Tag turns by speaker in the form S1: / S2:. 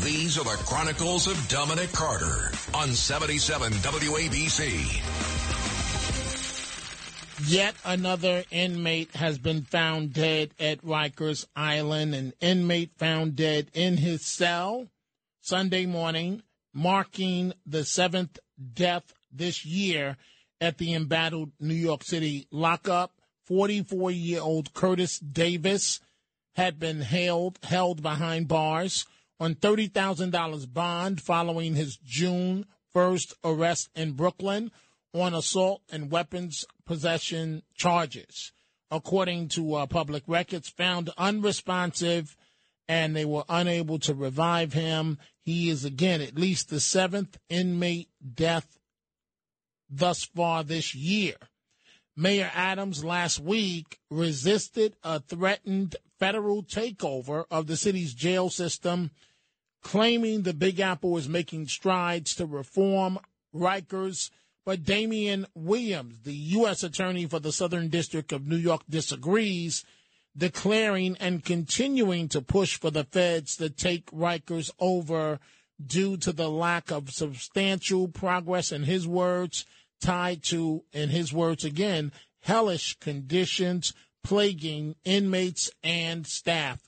S1: These are the Chronicles of Dominic Carter on 77 WABC.
S2: Yet another inmate has been found dead at Rikers Island. An inmate found dead in his cell Sunday morning, marking the seventh death this year at the embattled New York City lockup. 44 year old Curtis Davis had been held, held behind bars on $30,000 bond following his June 1st arrest in Brooklyn on assault and weapons possession charges. According to uh, public records, found unresponsive and they were unable to revive him. He is again at least the seventh inmate death thus far this year. Mayor Adams last week resisted a threatened federal takeover of the city's jail system, claiming the Big Apple is making strides to reform Rikers but Damian Williams, the U.S. Attorney for the Southern District of New York, disagrees, declaring and continuing to push for the feds to take Rikers over due to the lack of substantial progress, in his words, tied to, in his words again, hellish conditions plaguing inmates and staff.